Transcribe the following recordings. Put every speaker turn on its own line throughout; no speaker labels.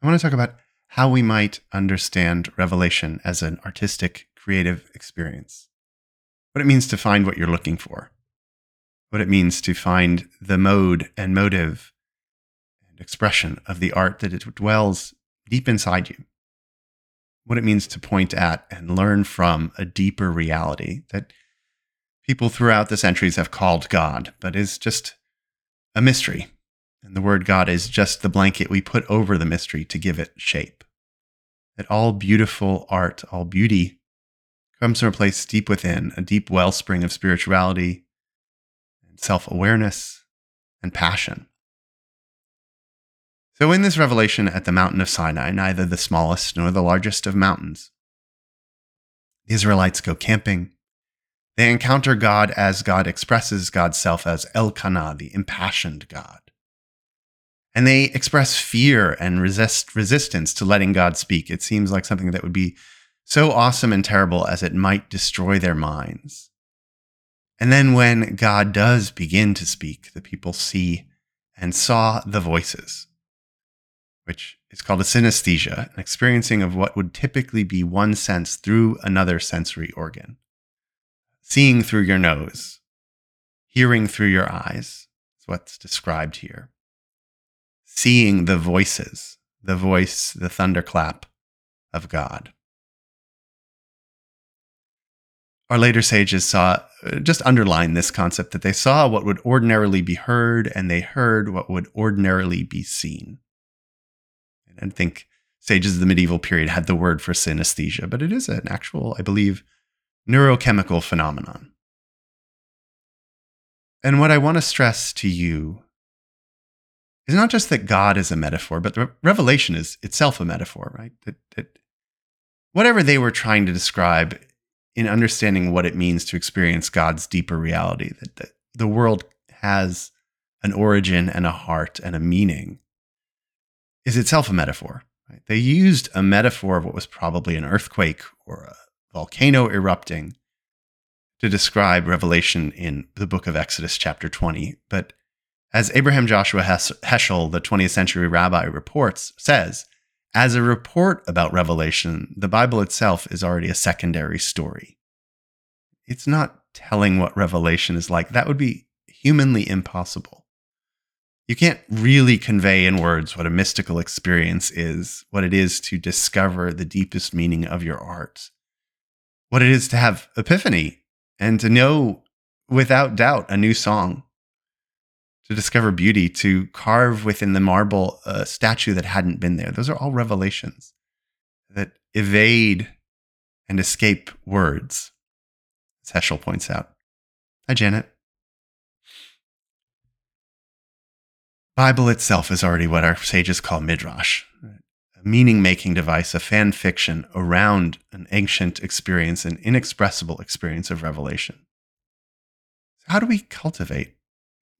I want to talk about how we might understand revelation as an artistic, creative experience. What it means to find what you're looking for. What it means to find the mode and motive and expression of the art that it dwells deep inside you. What it means to point at and learn from a deeper reality that people throughout the centuries have called God, but is just a mystery. And the word God is just the blanket we put over the mystery to give it shape. That all beautiful art, all beauty comes from a place deep within, a deep wellspring of spirituality and self awareness and passion. So, in this revelation at the mountain of Sinai, neither the smallest nor the largest of mountains, the Israelites go camping they encounter God as God expresses God's self as El Kanna, the impassioned God. And they express fear and resist resistance to letting God speak. It seems like something that would be so awesome and terrible as it might destroy their minds. And then when God does begin to speak, the people see and saw the voices, which is called a synesthesia, an experiencing of what would typically be one sense through another sensory organ seeing through your nose, hearing through your eyes is what's described here. Seeing the voices, the voice, the thunderclap of God. Our later sages saw, uh, just underline this concept that they saw what would ordinarily be heard and they heard what would ordinarily be seen. And I think sages of the medieval period had the word for synesthesia, but it is an actual, I believe, neurochemical phenomenon. And what I want to stress to you is not just that God is a metaphor, but the revelation is itself a metaphor, right? That, that whatever they were trying to describe in understanding what it means to experience God's deeper reality, that, that the world has an origin and a heart and a meaning, is itself a metaphor. Right? They used a metaphor of what was probably an earthquake or a volcano erupting to describe Revelation in the book of Exodus, chapter 20. But as Abraham Joshua Heschel, the 20th century rabbi, reports, says, as a report about Revelation, the Bible itself is already a secondary story. It's not telling what Revelation is like. That would be humanly impossible. You can't really convey in words what a mystical experience is, what it is to discover the deepest meaning of your art what it is to have epiphany and to know without doubt a new song, to discover beauty, to carve within the marble a statue that hadn't been there. Those are all revelations that evade and escape words, as Heschel points out. Hi, Janet. Bible itself is already what our sages call midrash a meaning making device, a fan fiction around an ancient experience, an inexpressible experience of revelation. So, How do we cultivate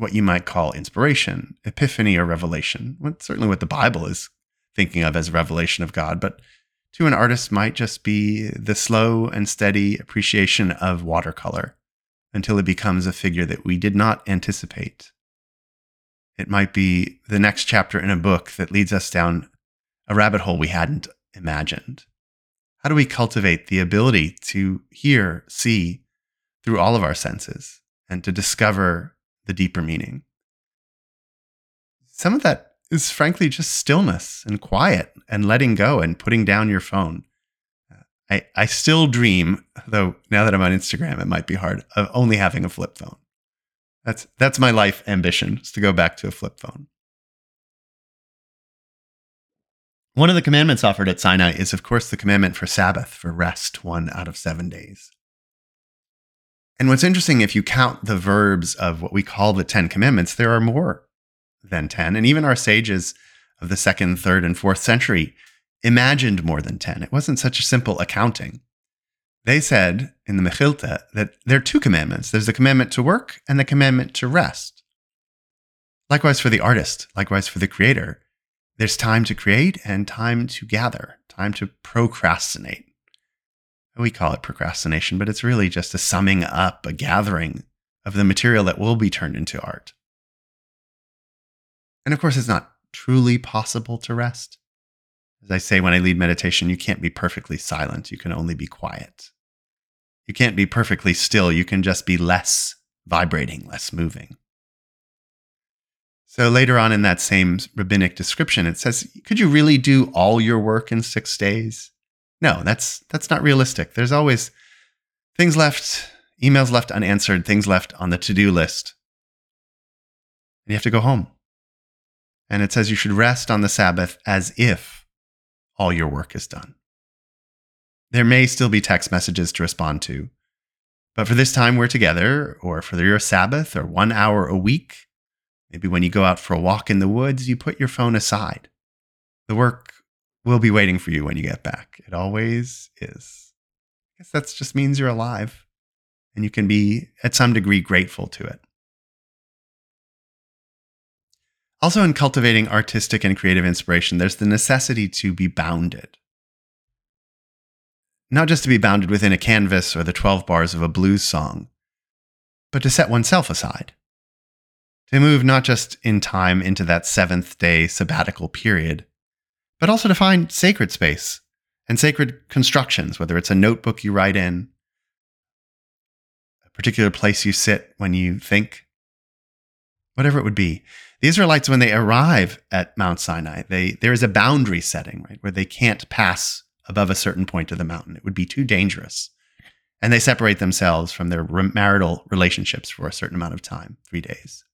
what you might call inspiration, epiphany, or revelation? Well, certainly what the Bible is thinking of as revelation of God, but to an artist might just be the slow and steady appreciation of watercolor until it becomes a figure that we did not anticipate. It might be the next chapter in a book that leads us down a rabbit hole we hadn't imagined? How do we cultivate the ability to hear, see through all of our senses and to discover the deeper meaning? Some of that is frankly just stillness and quiet and letting go and putting down your phone. I, I still dream, though now that I'm on Instagram, it might be hard, of only having a flip phone. That's, that's my life ambition, is to go back to a flip phone. One of the commandments offered at Sinai is, of course, the commandment for Sabbath, for rest, one out of seven days. And what's interesting, if you count the verbs of what we call the Ten Commandments, there are more than 10. And even our sages of the second, third, and fourth century imagined more than 10. It wasn't such a simple accounting. They said in the Mechilta that there are two commandments there's the commandment to work and the commandment to rest. Likewise for the artist, likewise for the creator. There's time to create and time to gather, time to procrastinate. We call it procrastination, but it's really just a summing up, a gathering of the material that will be turned into art. And of course, it's not truly possible to rest. As I say when I lead meditation, you can't be perfectly silent. You can only be quiet. You can't be perfectly still. You can just be less vibrating, less moving. So later on in that same rabbinic description, it says, could you really do all your work in six days? No, that's that's not realistic. There's always things left, emails left unanswered, things left on the to-do list. And you have to go home. And it says you should rest on the Sabbath as if all your work is done. There may still be text messages to respond to, but for this time we're together, or for your Sabbath, or one hour a week, maybe when you go out for a walk in the woods, you put your phone aside. The work will be waiting for you when you get back. It always is. I guess that just means you're alive and you can be, at some degree, grateful to it. Also, in cultivating artistic and creative inspiration, there's the necessity to be bounded. Not just to be bounded within a canvas or the 12 bars of a blues song, but to set oneself aside. To move not just in time into that seventh day sabbatical period, but also to find sacred space and sacred constructions, whether it's a notebook you write in, a particular place you sit when you think, whatever it would be. The Israelites, when they arrive at Mount Sinai, they, there is a boundary setting, right, where they can't pass above a certain point of the mountain. It would be too dangerous. And they separate themselves from their marital relationships for a certain amount of time, three days.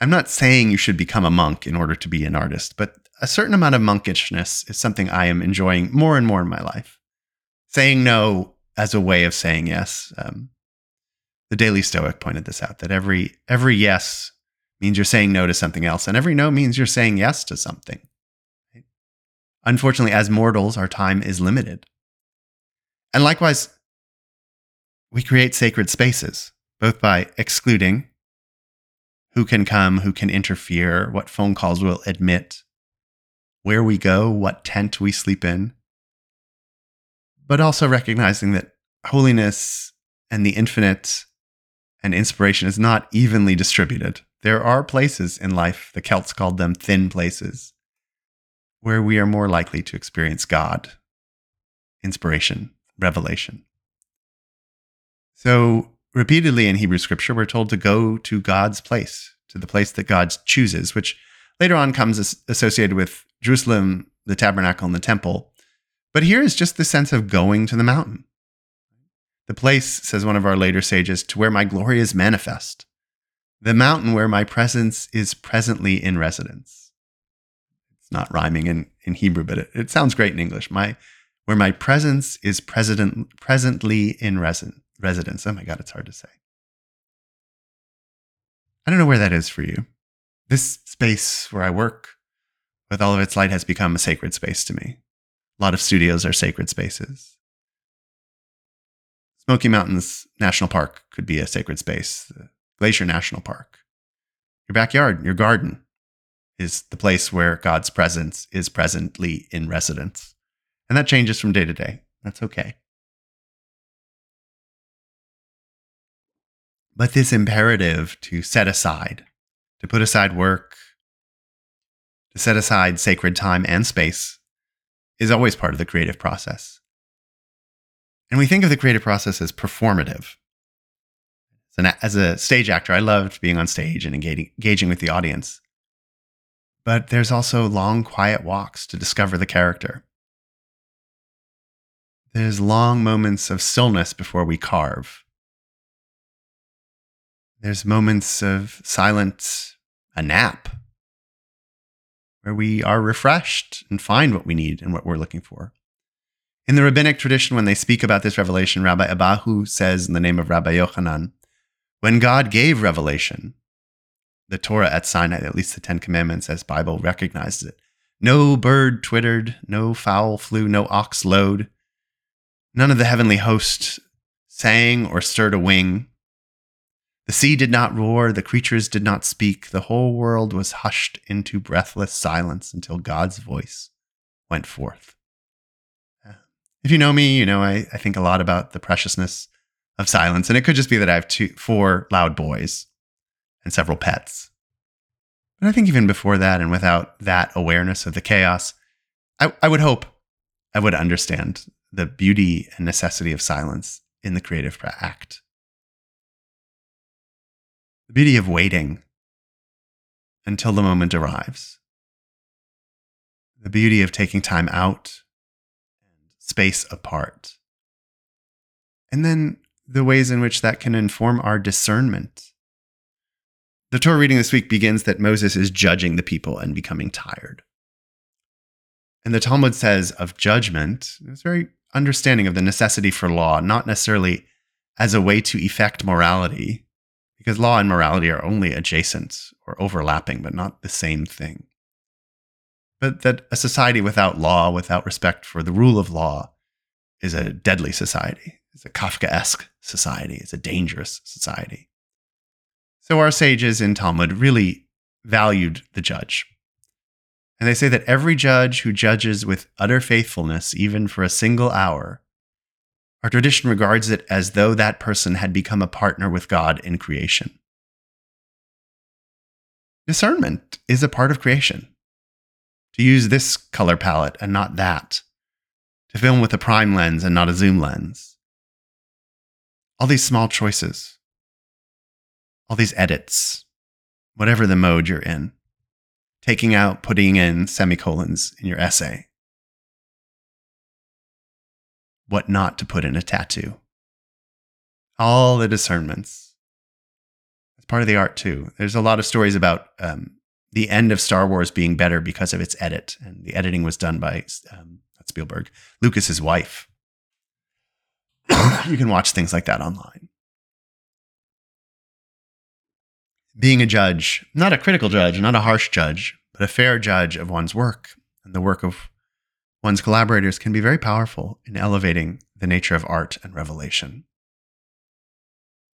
I'm not saying you should become a monk in order to be an artist, but a certain amount of monkishness is something I am enjoying more and more in my life. Saying no as a way of saying yes. Um, the Daily Stoic pointed this out that every every yes means you're saying no to something else, and every no means you're saying yes to something. Unfortunately, as mortals, our time is limited. And likewise, we create sacred spaces, both by excluding who can come, who can interfere, what phone calls we'll admit, where we go, what tent we sleep in, but also recognizing that holiness and the infinite and inspiration is not evenly distributed. There are places in life, the Celts called them thin places, where we are more likely to experience God, inspiration, revelation. So Repeatedly in Hebrew scripture, we're told to go to God's place, to the place that God chooses, which later on comes associated with Jerusalem, the tabernacle, and the temple. But here is just the sense of going to the mountain. The place, says one of our later sages, to where my glory is manifest. The mountain where my presence is presently in residence. It's not rhyming in, in Hebrew, but it, it sounds great in English. My, where my presence is present, presently in residence residence. Oh my God, it's hard to say. I don't know where that is for you. This space where I work with all of its light has become a sacred space to me. A lot of studios are sacred spaces. Smoky Mountains National Park could be a sacred space. Glacier National Park. Your backyard, your garden is the place where God's presence is presently in residence. And that changes from day to day. That's okay. But this imperative to set aside, to put aside work, to set aside sacred time and space is always part of the creative process. And we think of the creative process as performative. So As a stage actor, I loved being on stage and engaging, engaging with the audience. But there's also long, quiet walks to discover the character. There's long moments of stillness before we carve. There's moments of silence, a nap, where we are refreshed and find what we need and what we're looking for. In the rabbinic tradition, when they speak about this revelation, Rabbi Abahu says in the name of Rabbi Yochanan, when God gave revelation, the Torah at Sinai, at least the Ten Commandments as Bible recognizes it, no bird twittered, no fowl flew, no ox lowed, none of the heavenly host sang or stirred a wing. The sea did not roar, the creatures did not speak, the whole world was hushed into breathless silence until God's voice went forth. If you know me, you know I, I think a lot about the preciousness of silence, and it could just be that I have two, four loud boys and several pets. But I think even before that, and without that awareness of the chaos, I, I would hope I would understand the beauty and necessity of silence in the creative act. The beauty of waiting until the moment arrives. The beauty of taking time out and space apart. And then the ways in which that can inform our discernment. The Torah reading this week begins that Moses is judging the people and becoming tired. And the Talmud says of judgment, it's very understanding of the necessity for law, not necessarily as a way to effect morality, because law and morality are only adjacent or overlapping, but not the same thing. But that a society without law, without respect for the rule of law, is a deadly society. It's a Kafkaesque society. It's a dangerous society. So our sages in Talmud really valued the judge. And they say that every judge who judges with utter faithfulness, even for a single hour, our tradition regards it as though that person had become a partner with God in creation. Discernment is a part of creation. To use this color palette and not that. To film with a prime lens and not a zoom lens. All these small choices. All these edits. Whatever the mode you're in. Taking out, putting in semicolons in your essay what not to put in a tattoo. All the discernments. It's part of the art too. There's a lot of stories about um, the end of Star Wars being better because of its edit, and the editing was done by um, Spielberg, Lucas's wife. you can watch things like that online. Being a judge, not a critical judge, not a harsh judge, but a fair judge of one's work and the work of one's collaborators can be very powerful in elevating the nature of art and revelation.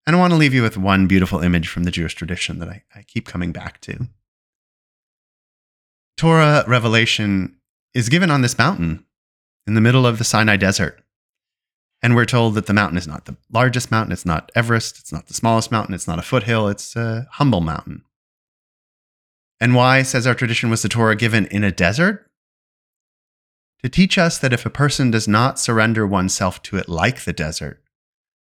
And I want to leave you with one beautiful image from the Jewish tradition that I, I keep coming back to. Torah revelation is given on this mountain in the middle of the Sinai desert. And we're told that the mountain is not the largest mountain, it's not Everest, it's not the smallest mountain, it's not a foothill, it's a humble mountain. And why, says our tradition, was the Torah given in a desert? To teach us that if a person does not surrender oneself to it like the desert,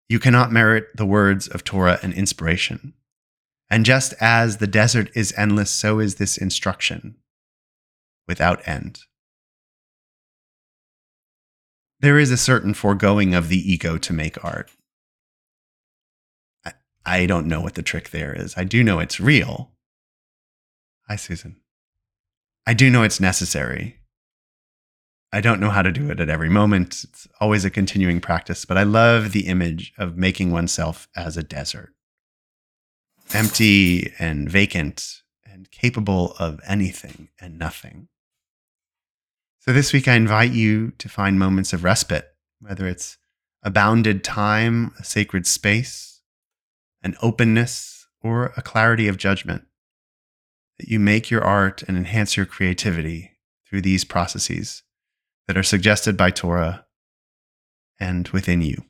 you cannot merit the words of Torah and inspiration. And just as the desert is endless, so is this instruction without end. There is a certain foregoing of the ego to make art. I, I don't know what the trick there is. I do know it's real. Hi, Susan. I do know it's necessary. I don't know how to do it at every moment. It's always a continuing practice, but I love the image of making oneself as a desert empty and vacant and capable of anything and nothing. So this week, I invite you to find moments of respite, whether it's a bounded time, a sacred space, an openness, or a clarity of judgment. That you make your art and enhance your creativity through these processes that are suggested by Torah and within you.